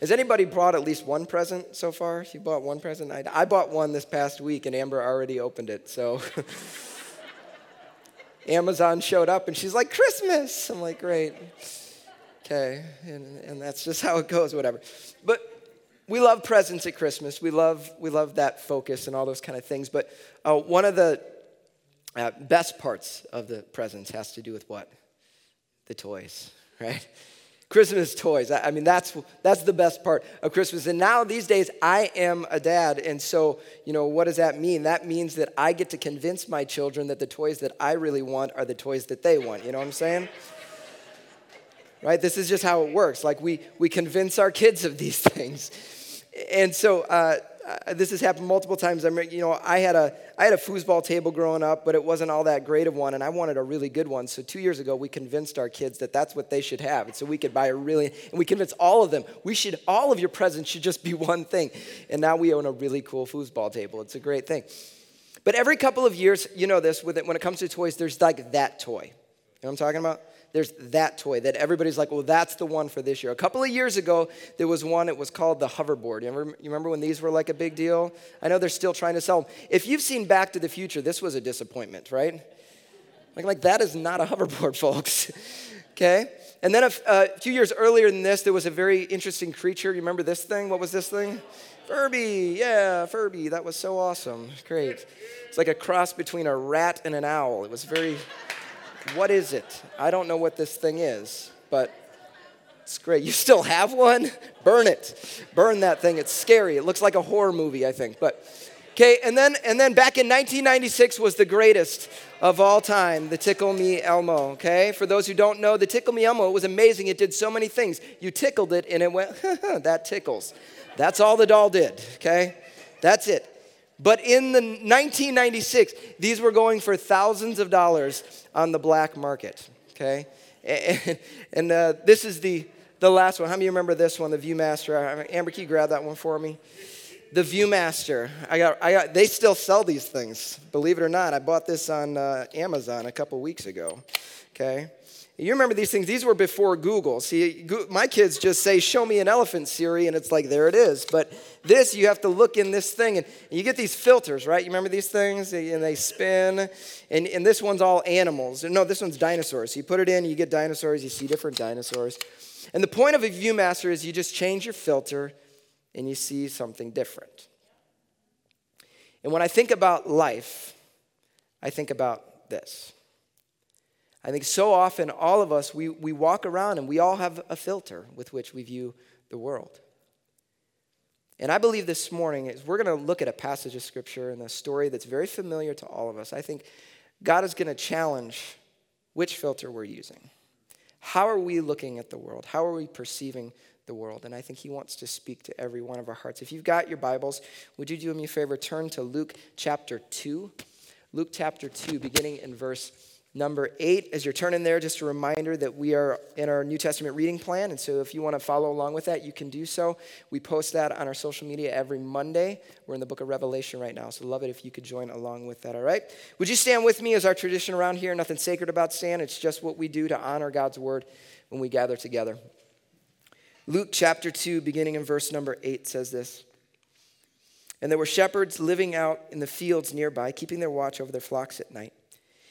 Has anybody brought at least one present so far? You bought one present? I, I bought one this past week, and Amber already opened it. So Amazon showed up, and she's like, Christmas. I'm like, great. Okay. And, and that's just how it goes, whatever. But we love presents at Christmas. We love, we love that focus and all those kind of things. But uh, one of the uh, best parts of the presents has to do with what? The toys, right? Christmas toys. I mean, that's, that's the best part of Christmas. And now, these days, I am a dad. And so, you know, what does that mean? That means that I get to convince my children that the toys that I really want are the toys that they want. You know what I'm saying? right? This is just how it works. Like, we, we convince our kids of these things. And so, uh, uh, this has happened multiple times. I mean, you know, I had a I had a foosball table growing up, but it wasn't all that great of one, and I wanted a really good one. So two years ago, we convinced our kids that that's what they should have, and so we could buy a really. And we convinced all of them we should all of your presents should just be one thing, and now we own a really cool foosball table. It's a great thing. But every couple of years, you know this, with it, when it comes to toys, there's like that toy. You know what I'm talking about? There's that toy that everybody's like, well, that's the one for this year. A couple of years ago, there was one, it was called the hoverboard. You remember, you remember when these were like a big deal? I know they're still trying to sell them. If you've seen Back to the Future, this was a disappointment, right? Like, like that is not a hoverboard, folks. okay? And then a, a few years earlier than this, there was a very interesting creature. You remember this thing? What was this thing? Furby, yeah, Furby. That was so awesome. Great. It's like a cross between a rat and an owl. It was very what is it? I don't know what this thing is, but it's great. You still have one? Burn it. Burn that thing. It's scary. It looks like a horror movie, I think. But okay, and then and then back in 1996 was the greatest of all time, the Tickle Me Elmo, okay? For those who don't know, the Tickle Me Elmo was amazing. It did so many things. You tickled it and it went, that tickles. That's all the doll did, okay? That's it. But in the 1996, these were going for thousands of dollars on the black market. Okay, and, and uh, this is the the last one. How many remember this one, the ViewMaster? Amber, can you grab that one for me? The ViewMaster. I got, I got. They still sell these things. Believe it or not, I bought this on uh, Amazon a couple weeks ago. Okay. You remember these things, these were before Google. See, my kids just say, Show me an elephant, Siri, and it's like, There it is. But this, you have to look in this thing, and you get these filters, right? You remember these things? And they spin, and, and this one's all animals. No, this one's dinosaurs. So you put it in, you get dinosaurs, you see different dinosaurs. And the point of a ViewMaster is you just change your filter and you see something different. And when I think about life, I think about this. I think so often, all of us, we, we walk around and we all have a filter with which we view the world. And I believe this morning is we're going to look at a passage of scripture and a story that's very familiar to all of us. I think God is going to challenge which filter we're using. How are we looking at the world? How are we perceiving the world? And I think He wants to speak to every one of our hearts. If you've got your Bibles, would you do me a favor? Turn to Luke chapter 2. Luke chapter 2, beginning in verse Number eight, as you're turning there, just a reminder that we are in our New Testament reading plan. And so if you want to follow along with that, you can do so. We post that on our social media every Monday. We're in the book of Revelation right now. So love it if you could join along with that, all right? Would you stand with me as our tradition around here? Nothing sacred about stand. It's just what we do to honor God's word when we gather together. Luke chapter 2, beginning in verse number 8, says this. And there were shepherds living out in the fields nearby, keeping their watch over their flocks at night.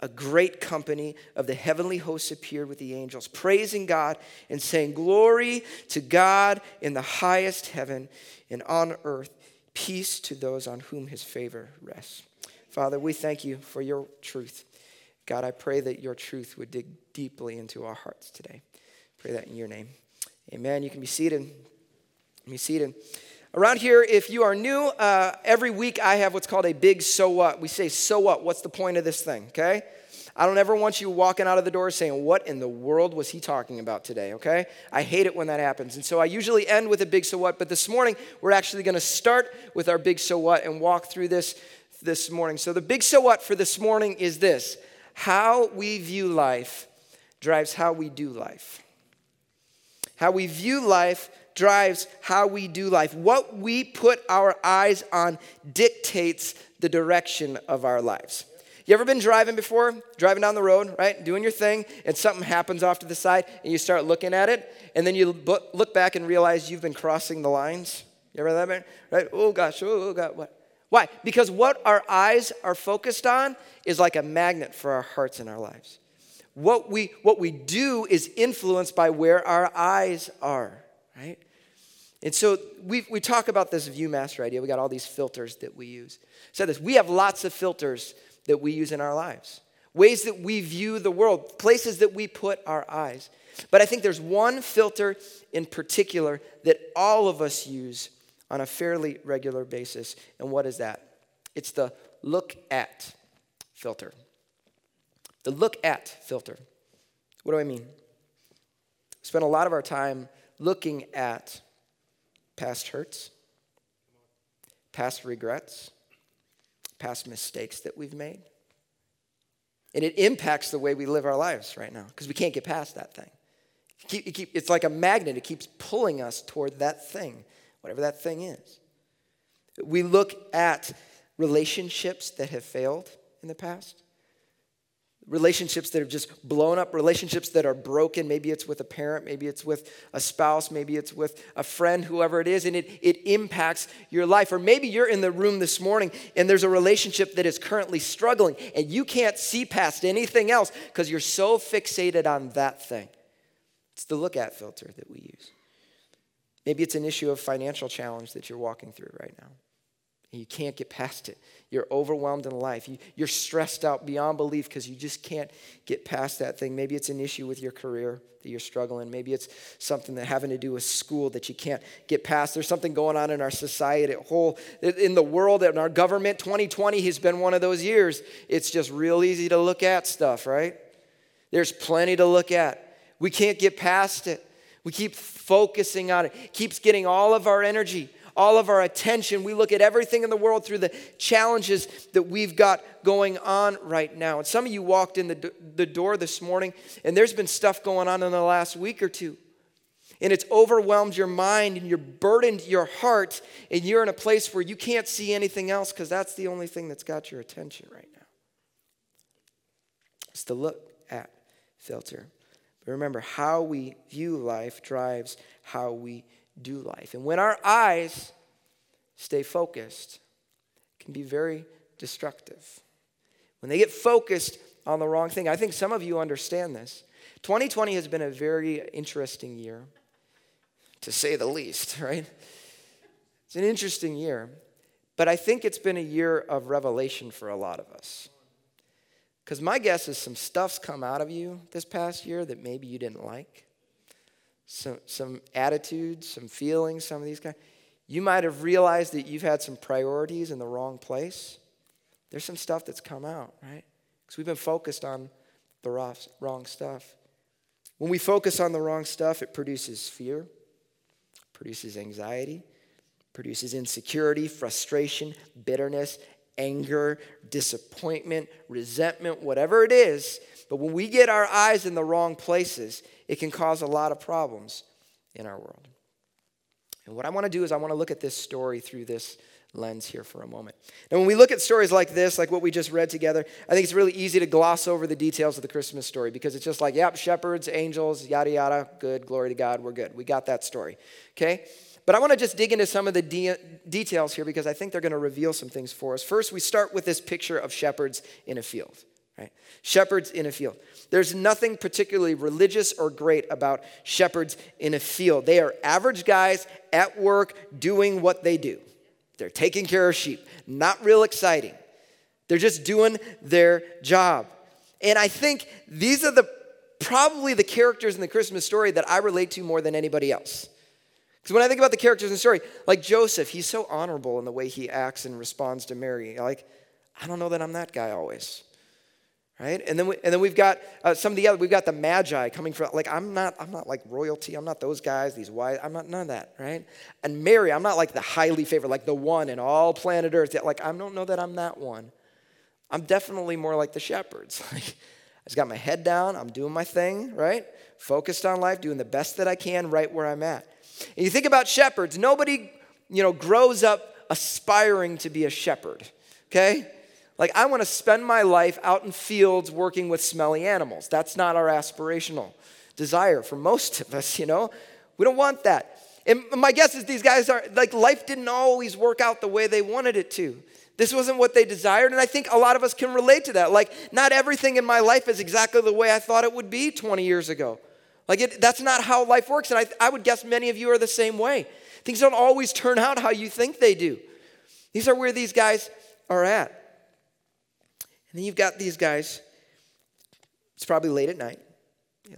a great company of the heavenly hosts appeared with the angels, praising God and saying, Glory to God in the highest heaven, and on earth, peace to those on whom his favor rests. Father, we thank you for your truth. God, I pray that your truth would dig deeply into our hearts today. Pray that in your name. Amen. You can be seated. Be seated. Around here, if you are new, uh, every week I have what's called a big so what. We say, so what? What's the point of this thing? Okay? I don't ever want you walking out of the door saying, What in the world was he talking about today? Okay? I hate it when that happens. And so I usually end with a big so what, but this morning we're actually going to start with our big so what and walk through this this morning. So the big so what for this morning is this how we view life drives how we do life. How we view life drives how we do life. What we put our eyes on dictates the direction of our lives. You ever been driving before? Driving down the road, right? Doing your thing, and something happens off to the side, and you start looking at it, and then you look back and realize you've been crossing the lines. You ever that, man? Right? Oh gosh, oh, oh God, what? Why? Because what our eyes are focused on is like a magnet for our hearts and our lives. What we, what we do is influenced by where our eyes are, right? And so we, we talk about this ViewMaster idea. We got all these filters that we use. Said this we have lots of filters that we use in our lives, ways that we view the world, places that we put our eyes. But I think there's one filter in particular that all of us use on a fairly regular basis. And what is that? It's the look at filter. The look at filter. What do I mean? Spend a lot of our time looking at past hurts, past regrets, past mistakes that we've made. And it impacts the way we live our lives right now because we can't get past that thing. it's like a magnet, it keeps pulling us toward that thing, whatever that thing is. We look at relationships that have failed in the past relationships that have just blown up, relationships that are broken. Maybe it's with a parent, maybe it's with a spouse, maybe it's with a friend, whoever it is, and it, it impacts your life. Or maybe you're in the room this morning and there's a relationship that is currently struggling and you can't see past anything else because you're so fixated on that thing. It's the look at filter that we use. Maybe it's an issue of financial challenge that you're walking through right now. And you can't get past it. You're overwhelmed in life. You, are stressed out beyond belief because you just can't get past that thing. Maybe it's an issue with your career that you're struggling. Maybe it's something that having to do with school that you can't get past. There's something going on in our society, whole in the world, in our government. 2020 has been one of those years. It's just real easy to look at stuff, right? There's plenty to look at. We can't get past it. We keep focusing on it. it keeps getting all of our energy all of our attention. We look at everything in the world through the challenges that we've got going on right now. And some of you walked in the, the door this morning, and there's been stuff going on in the last week or two. And it's overwhelmed your mind and you're burdened your heart, and you're in a place where you can't see anything else because that's the only thing that's got your attention right now. It's the look at filter. But remember, how we view life drives how we do life. And when our eyes stay focused, can be very destructive. When they get focused on the wrong thing, I think some of you understand this. 2020 has been a very interesting year, to say the least, right? It's an interesting year, but I think it's been a year of revelation for a lot of us. Because my guess is some stuff's come out of you this past year that maybe you didn't like some, some attitudes, some feelings, some of these guys. You might have realized that you've had some priorities in the wrong place. There's some stuff that's come out, right? Because we've been focused on the wrong stuff. When we focus on the wrong stuff, it produces fear, produces anxiety, produces insecurity, frustration, bitterness, anger, disappointment, resentment, whatever it is. But when we get our eyes in the wrong places, it can cause a lot of problems in our world. And what I want to do is I want to look at this story through this lens here for a moment. And when we look at stories like this, like what we just read together, I think it's really easy to gloss over the details of the Christmas story because it's just like, yep, shepherds, angels, yada, yada, good, glory to God, we're good. We got that story. Okay? But I want to just dig into some of the de- details here because I think they're going to reveal some things for us. First, we start with this picture of shepherds in a field. Right? Shepherds in a field. There's nothing particularly religious or great about shepherds in a field. They are average guys at work doing what they do. They're taking care of sheep. Not real exciting. They're just doing their job. And I think these are the probably the characters in the Christmas story that I relate to more than anybody else. Because when I think about the characters in the story, like Joseph, he's so honorable in the way he acts and responds to Mary. Like, I don't know that I'm that guy always right? And then, we, and then we've got uh, some of the other, we've got the magi coming from, like, I'm not, I'm not like royalty. I'm not those guys, these wise, I'm not none of that, right? And Mary, I'm not like the highly favored, like the one in all planet Earth. Like, I don't know that I'm that one. I'm definitely more like the shepherds. Like, I just got my head down, I'm doing my thing, right? Focused on life, doing the best that I can right where I'm at. And you think about shepherds, nobody, you know, grows up aspiring to be a shepherd, okay? Like, I want to spend my life out in fields working with smelly animals. That's not our aspirational desire for most of us, you know? We don't want that. And my guess is these guys are like, life didn't always work out the way they wanted it to. This wasn't what they desired. And I think a lot of us can relate to that. Like, not everything in my life is exactly the way I thought it would be 20 years ago. Like, it, that's not how life works. And I, I would guess many of you are the same way. Things don't always turn out how you think they do. These are where these guys are at. And then you've got these guys. It's probably late at night.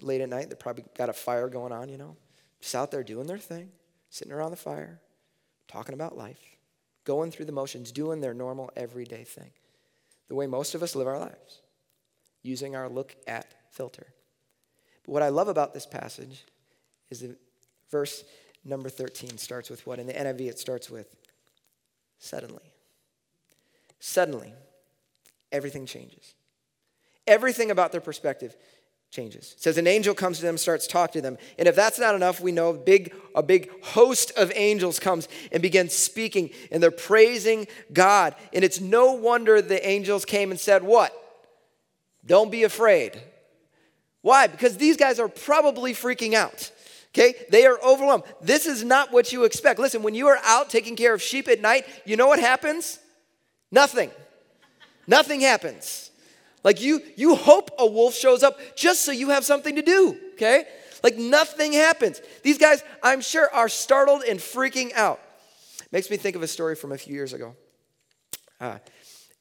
Late at night, they probably got a fire going on, you know, just out there doing their thing, sitting around the fire, talking about life, going through the motions, doing their normal everyday thing. The way most of us live our lives, using our look at filter. But what I love about this passage is that verse number 13 starts with what? In the NIV, it starts with suddenly. Suddenly everything changes. Everything about their perspective changes. It says an angel comes to them, starts talking to them. And if that's not enough, we know a big, a big host of angels comes and begins speaking, and they're praising God. And it's no wonder the angels came and said, What? Don't be afraid. Why? Because these guys are probably freaking out. Okay? They are overwhelmed. This is not what you expect. Listen, when you are out taking care of sheep at night, you know what happens? Nothing. Nothing happens. Like you, you hope a wolf shows up just so you have something to do, okay? Like nothing happens. These guys, I'm sure, are startled and freaking out. Makes me think of a story from a few years ago. Uh,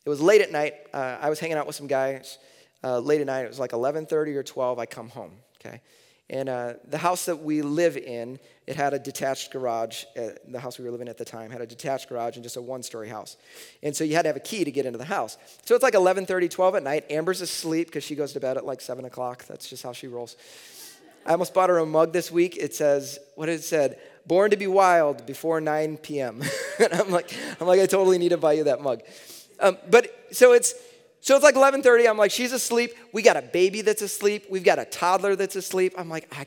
it was late at night. Uh, I was hanging out with some guys uh, late at night. It was like 11:30 or 12. I come home, okay? And uh, the house that we live in, it had a detached garage. Uh, the house we were living at the time had a detached garage and just a one-story house. And so you had to have a key to get into the house. So it's like 11:30, 12 at night. Amber's asleep because she goes to bed at like 7 o'clock. That's just how she rolls. I almost bought her a mug this week. It says, what did it said? Born to be wild before 9 p.m. and I'm like, I'm like, I totally need to buy you that mug. Um, but so it's so it's like 11:30. I'm like, she's asleep. We got a baby that's asleep. We've got a toddler that's asleep. I'm like, I,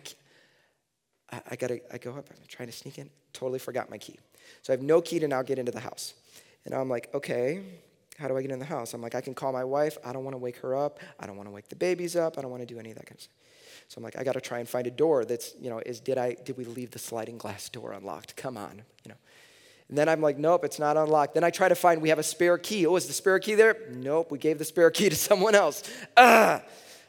I, I gotta. I go up. I'm trying to sneak in. Totally forgot my key. So I have no key to now get into the house. And I'm like, okay, how do I get in the house? I'm like, I can call my wife. I don't want to wake her up. I don't want to wake the babies up. I don't want to do any of that kind of stuff. So I'm like, I got to try and find a door that's, you know, is did I did we leave the sliding glass door unlocked? Come on, you know. And then I'm like, nope, it's not unlocked. Then I try to find, we have a spare key. Oh, is the spare key there? Nope, we gave the spare key to someone else. Ah,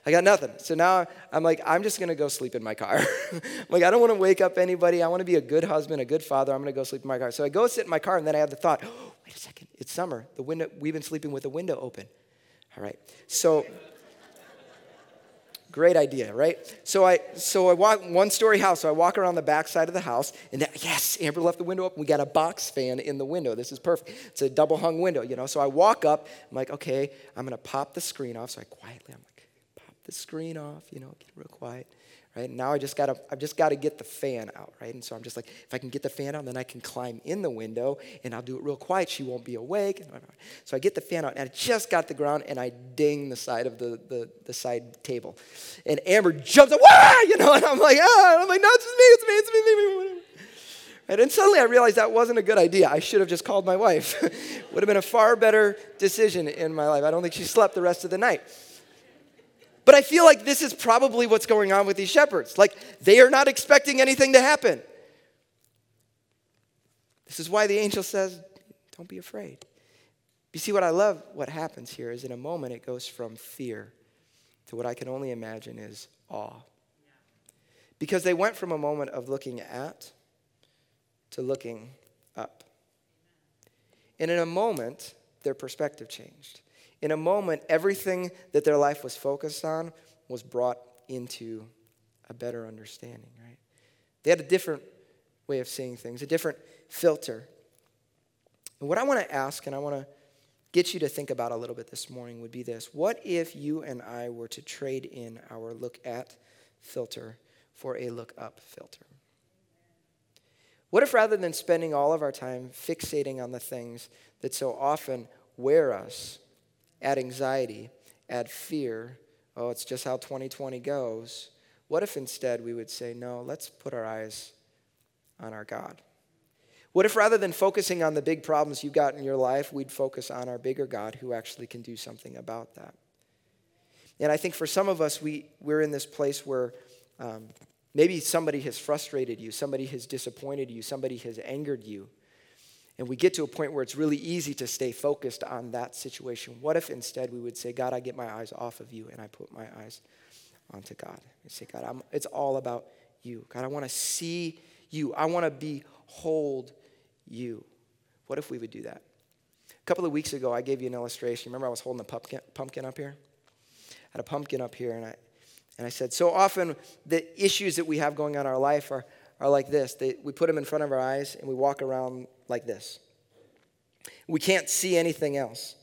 I got nothing. So now I'm like, I'm just gonna go sleep in my car. like, I don't wanna wake up anybody. I wanna be a good husband, a good father. I'm gonna go sleep in my car. So I go sit in my car, and then I have the thought, oh, wait a second, it's summer. The window, we've been sleeping with the window open. All right. So Great idea, right? So I so I walk one story house. So I walk around the back side of the house, and that, yes, Amber left the window open. We got a box fan in the window. This is perfect. It's a double hung window, you know. So I walk up. I'm like, okay, I'm gonna pop the screen off. So I quietly, I'm like, pop the screen off, you know, get real quiet right? Now I just gotta, I've just gotta get the fan out, right? And so I'm just like, if I can get the fan out, then I can climb in the window and I'll do it real quiet. She won't be awake. So I get the fan out and I just got the ground and I ding the side of the, the, the side table. And Amber jumps up, Wah! you know, and I'm like, ah, I'm like, no, it's me, it's me, it's me, it's me. Right? And suddenly I realized that wasn't a good idea. I should have just called my wife. Would have been a far better decision in my life. I don't think she slept the rest of the night. But I feel like this is probably what's going on with these shepherds. Like they are not expecting anything to happen. This is why the angel says, Don't be afraid. You see, what I love, what happens here is in a moment it goes from fear to what I can only imagine is awe. Because they went from a moment of looking at to looking up. And in a moment, their perspective changed in a moment, everything that their life was focused on was brought into a better understanding, right? They had a different way of seeing things, a different filter. And what I want to ask, and I want to get you to think about a little bit this morning would be this What if you and I were to trade in our look at filter for a look up filter? What if rather than spending all of our time fixating on the things that so often wear us, add anxiety, add fear, oh, it's just how 2020 goes, what if instead we would say, no, let's put our eyes on our God? What if rather than focusing on the big problems you've got in your life, we'd focus on our bigger God who actually can do something about that? And I think for some of us, we, we're in this place where um, maybe somebody has frustrated you, somebody has disappointed you, somebody has angered you. And we get to a point where it's really easy to stay focused on that situation. What if instead we would say, God, I get my eyes off of you and I put my eyes onto God? I say, God, I'm, it's all about you. God, I want to see you. I want to behold you. What if we would do that? A couple of weeks ago, I gave you an illustration. Remember, I was holding a pumpkin, pumpkin up here? I had a pumpkin up here, and I, and I said, so often the issues that we have going on in our life are, are like this. They, we put them in front of our eyes, and we walk around like this. We can't see anything else.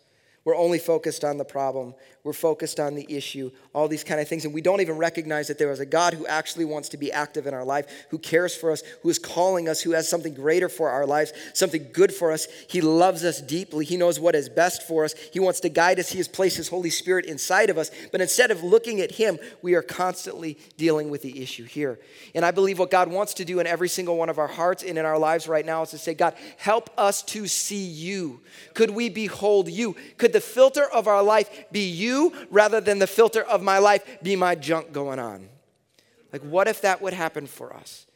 We're only focused on the problem. We're focused on the issue, all these kind of things. And we don't even recognize that there is a God who actually wants to be active in our life, who cares for us, who is calling us, who has something greater for our lives, something good for us. He loves us deeply. He knows what is best for us. He wants to guide us. He has placed His Holy Spirit inside of us. But instead of looking at Him, we are constantly dealing with the issue here. And I believe what God wants to do in every single one of our hearts and in our lives right now is to say, God, help us to see you. Could we behold you? Could the filter of our life be you rather than the filter of my life be my junk going on? Like, what if that would happen for us?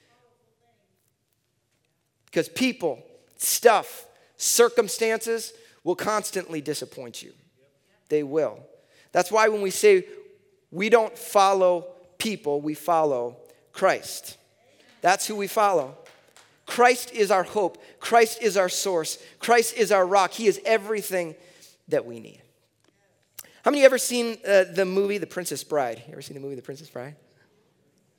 Because people, stuff, circumstances will constantly disappoint you. They will. That's why when we say we don't follow people, we follow Christ. That's who we follow. Christ is our hope. Christ is our source. Christ is our rock. He is everything that we need. How many ever seen uh, the movie The Princess Bride? You ever seen the movie The Princess Bride?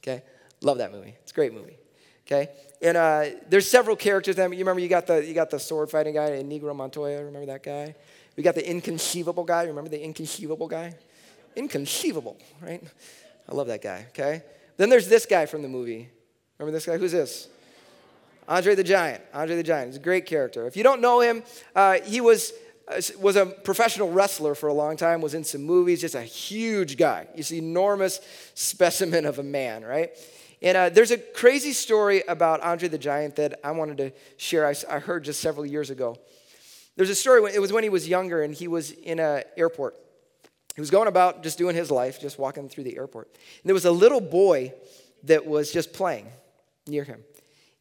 Okay, love that movie. It's a great movie. Okay, and uh, there's several characters. That, you remember you got the you got the sword fighting guy, Inigo Montoya. Remember that guy? We got the inconceivable guy. Remember the inconceivable guy? Inconceivable, right? I love that guy. Okay. Then there's this guy from the movie. Remember this guy? Who's this? Andre the Giant. Andre the Giant. He's a great character. If you don't know him, uh, he was was a professional wrestler for a long time, was in some movies, just a huge guy. He's an enormous specimen of a man, right? And uh, there's a crazy story about Andre the Giant that I wanted to share. I, I heard just several years ago. There's a story, it was when he was younger and he was in an airport. He was going about just doing his life, just walking through the airport. And there was a little boy that was just playing near him.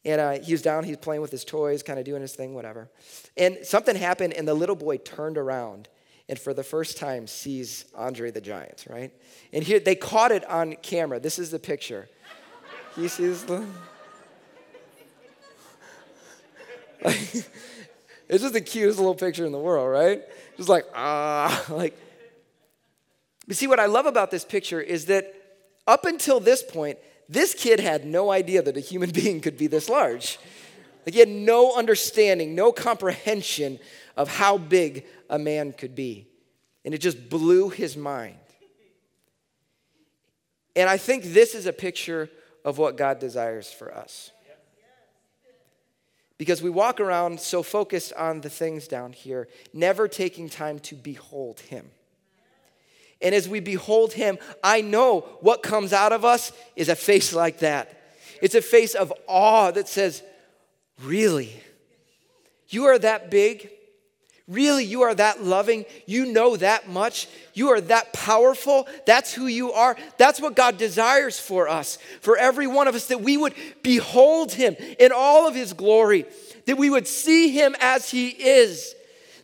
And uh, he was down, he's playing with his toys, kind of doing his thing, whatever. And something happened, and the little boy turned around and for the first time sees Andre the Giant, right? And here they caught it on camera. This is the picture. He sees the. it's just the cutest little picture in the world, right? Just like, ah, like. But see, what I love about this picture is that up until this point, this kid had no idea that a human being could be this large. Like he had no understanding, no comprehension of how big a man could be. And it just blew his mind. And I think this is a picture of what God desires for us. Because we walk around so focused on the things down here, never taking time to behold Him. And as we behold him, I know what comes out of us is a face like that. It's a face of awe that says, Really? You are that big? Really, you are that loving? You know that much? You are that powerful? That's who you are? That's what God desires for us, for every one of us, that we would behold Him in all of His glory, that we would see Him as He is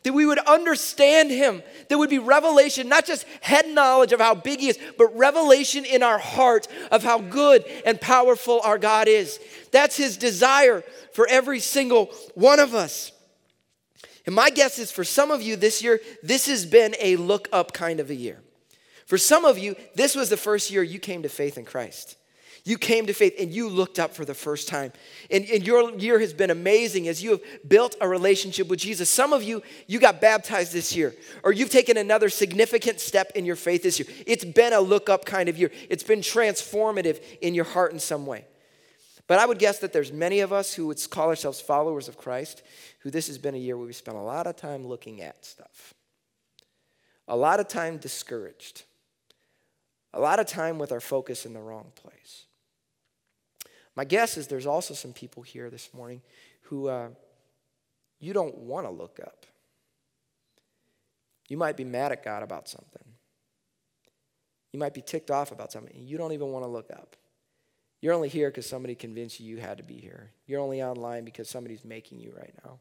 that we would understand him. There would be revelation, not just head knowledge of how big he is, but revelation in our heart of how good and powerful our God is. That's his desire for every single one of us. And my guess is for some of you this year, this has been a look up kind of a year. For some of you, this was the first year you came to faith in Christ. You came to faith and you looked up for the first time. And, and your year has been amazing as you have built a relationship with Jesus. Some of you, you got baptized this year, or you've taken another significant step in your faith this year. It's been a look up kind of year, it's been transformative in your heart in some way. But I would guess that there's many of us who would call ourselves followers of Christ who this has been a year where we spent a lot of time looking at stuff, a lot of time discouraged, a lot of time with our focus in the wrong place. My guess is there's also some people here this morning who uh, you don't want to look up. You might be mad at God about something. You might be ticked off about something. You don't even want to look up. You're only here because somebody convinced you you had to be here. You're only online because somebody's making you right now.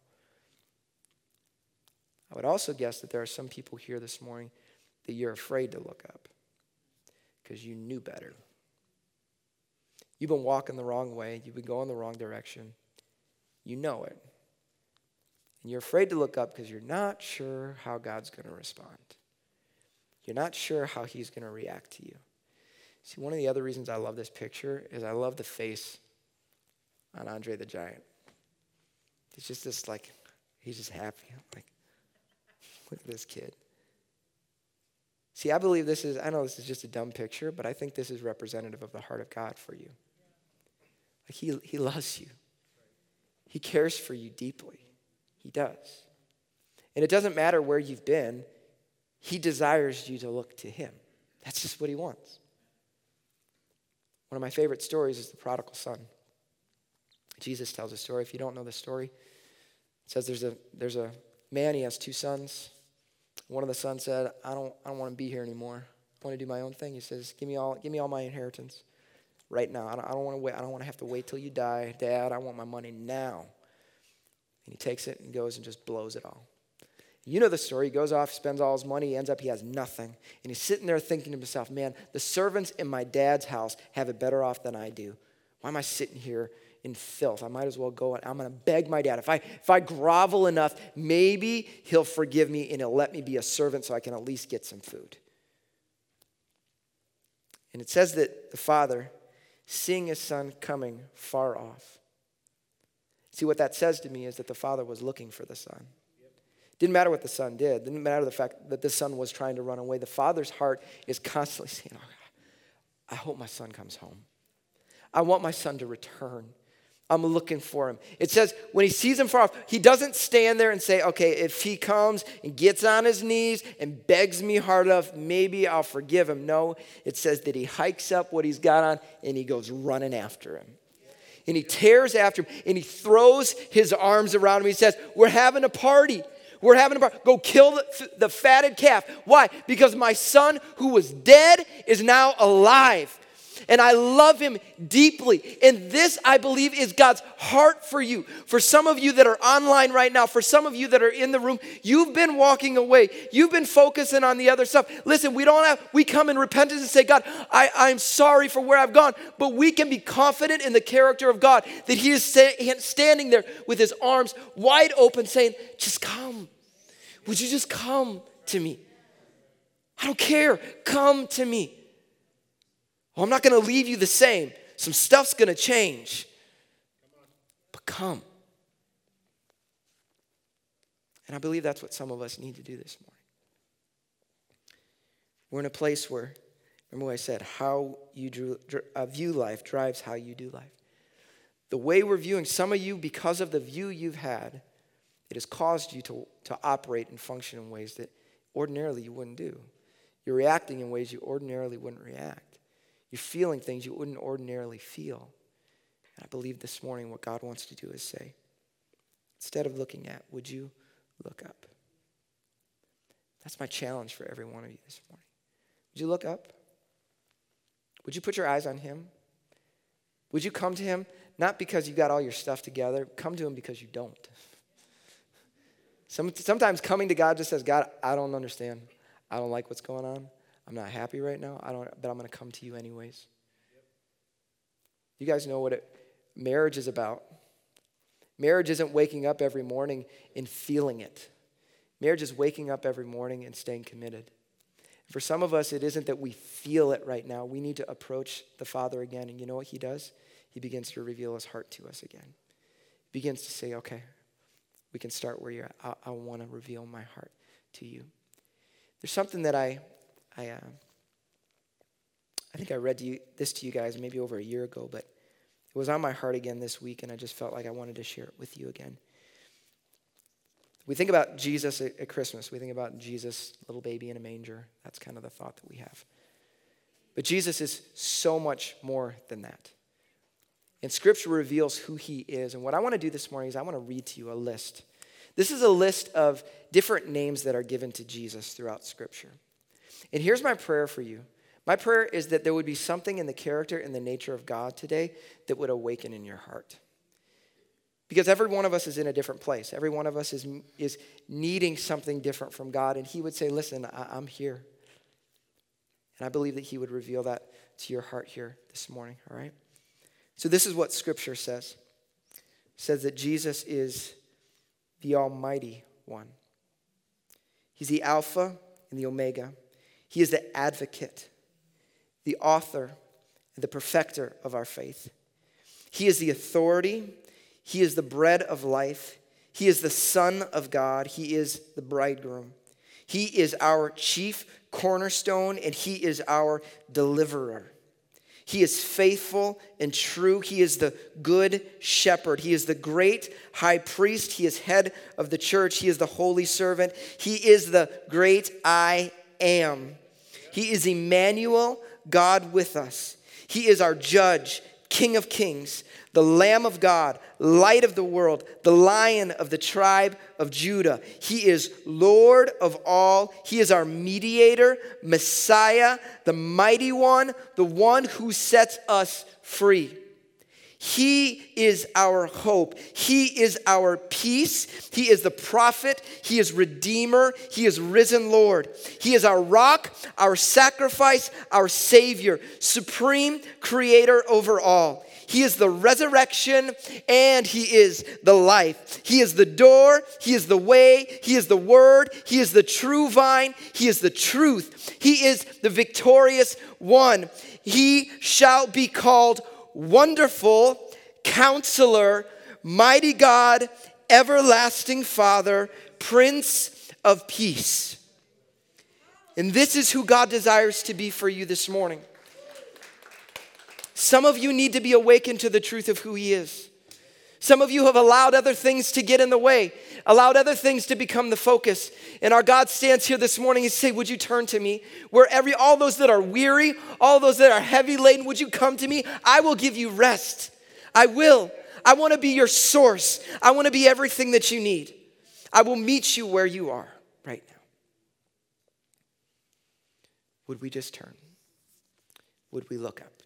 I would also guess that there are some people here this morning that you're afraid to look up because you knew better. You've been walking the wrong way, you've been going the wrong direction. You know it. And you're afraid to look up because you're not sure how God's going to respond. You're not sure how He's going to react to you. See, one of the other reasons I love this picture is I love the face on Andre the Giant. He's just this, like, he's just happy. Like, look at this kid. See, I believe this is, I know this is just a dumb picture, but I think this is representative of the heart of God for you. He, he loves you, He cares for you deeply. He does. And it doesn't matter where you've been, He desires you to look to Him. That's just what He wants. One of my favorite stories is the prodigal son. Jesus tells a story. If you don't know the story, it says there's a, there's a man, he has two sons. One of the sons said, I don't, I don't want to be here anymore. I want to do my own thing. He says, give me all, give me all my inheritance right now. I don't, don't want to wait. I don't want to have to wait till you die. Dad, I want my money now. And he takes it and goes and just blows it all. You know the story. He goes off, spends all his money, ends up, he has nothing. And he's sitting there thinking to himself, man, the servants in my dad's house have it better off than I do. Why am I sitting here in filth? I might as well go I'm going to beg my dad. If I, if I grovel enough, maybe he'll forgive me and he'll let me be a servant so I can at least get some food. And it says that the father, seeing his son coming far off, see what that says to me is that the father was looking for the son. Didn't matter what the son did. Didn't matter the fact that the son was trying to run away. The father's heart is constantly saying, oh, I hope my son comes home. I want my son to return. I'm looking for him. It says when he sees him far off, he doesn't stand there and say, okay, if he comes and gets on his knees and begs me hard enough, maybe I'll forgive him. No, it says that he hikes up what he's got on and he goes running after him. And he tears after him and he throws his arms around him. He says, We're having a party. We're having a party. Go kill the, the fatted calf. Why? Because my son who was dead is now alive and I love him deeply. And this, I believe, is God's heart for you. For some of you that are online right now, for some of you that are in the room, you've been walking away. You've been focusing on the other stuff. Listen, we don't have, we come in repentance and say, God, I, I'm sorry for where I've gone. But we can be confident in the character of God that He is standing there with His arms wide open saying, just come. Would you just come to me? I don't care. Come to me. Well, I'm not going to leave you the same. Some stuff's going to change. But come. And I believe that's what some of us need to do this morning. We're in a place where, remember what I said, how you drew, uh, view life drives how you do life. The way we're viewing, some of you, because of the view you've had, it has caused you to, to operate and function in ways that ordinarily you wouldn't do. You're reacting in ways you ordinarily wouldn't react. You're feeling things you wouldn't ordinarily feel. And I believe this morning what God wants to do is say, instead of looking at, would you look up? That's my challenge for every one of you this morning. Would you look up? Would you put your eyes on Him? Would you come to Him not because you've got all your stuff together, come to Him because you don't. Some, sometimes coming to God just says, God, I don't understand. I don't like what's going on. I'm not happy right now, I don't, but I'm going to come to you anyways. You guys know what it, marriage is about. Marriage isn't waking up every morning and feeling it. Marriage is waking up every morning and staying committed. For some of us, it isn't that we feel it right now. We need to approach the Father again. And you know what He does? He begins to reveal His heart to us again. He begins to say, okay, we can start where you're at. I, I want to reveal my heart to you. There's something that I, I, uh, I think I read to you, this to you guys maybe over a year ago, but it was on my heart again this week, and I just felt like I wanted to share it with you again. We think about Jesus at, at Christmas. We think about Jesus, little baby in a manger. That's kind of the thought that we have. But Jesus is so much more than that. And Scripture reveals who He is. And what I want to do this morning is I want to read to you a list. This is a list of different names that are given to Jesus throughout Scripture. And here's my prayer for you. My prayer is that there would be something in the character and the nature of God today that would awaken in your heart. Because every one of us is in a different place. Every one of us is, is needing something different from God. And He would say, Listen, I, am here. And I believe that He would reveal that to your heart here this morning, all right? So, this is what Scripture says it says that Jesus is the Almighty One, He's the Alpha and the Omega, He is the advocate, the author, and the perfecter of our faith. He is the authority he is the bread of life. He is the Son of God. He is the bridegroom. He is our chief cornerstone and He is our deliverer. He is faithful and true. He is the good shepherd. He is the great high priest. He is head of the church. He is the holy servant. He is the great I am. He is Emmanuel, God with us. He is our judge, King of kings, the Lamb of God, light of the world, the lion of the tribe of Judah. He is Lord of all. He is our mediator, Messiah, the mighty one, the one who sets us free. He is our hope. He is our peace. He is the prophet. He is Redeemer. He is risen Lord. He is our rock, our sacrifice, our Savior, supreme creator over all. He is the resurrection and He is the life. He is the door. He is the way. He is the word. He is the true vine. He is the truth. He is the victorious one. He shall be called Wonderful, Counselor, Mighty God, Everlasting Father, Prince of Peace. And this is who God desires to be for you this morning. Some of you need to be awakened to the truth of who He is. Some of you have allowed other things to get in the way, allowed other things to become the focus. And our God stands here this morning and say, Would you turn to me? Where every all those that are weary, all those that are heavy laden, would you come to me? I will give you rest. I will. I want to be your source. I want to be everything that you need. I will meet you where you are right now. Would we just turn? Would we look up?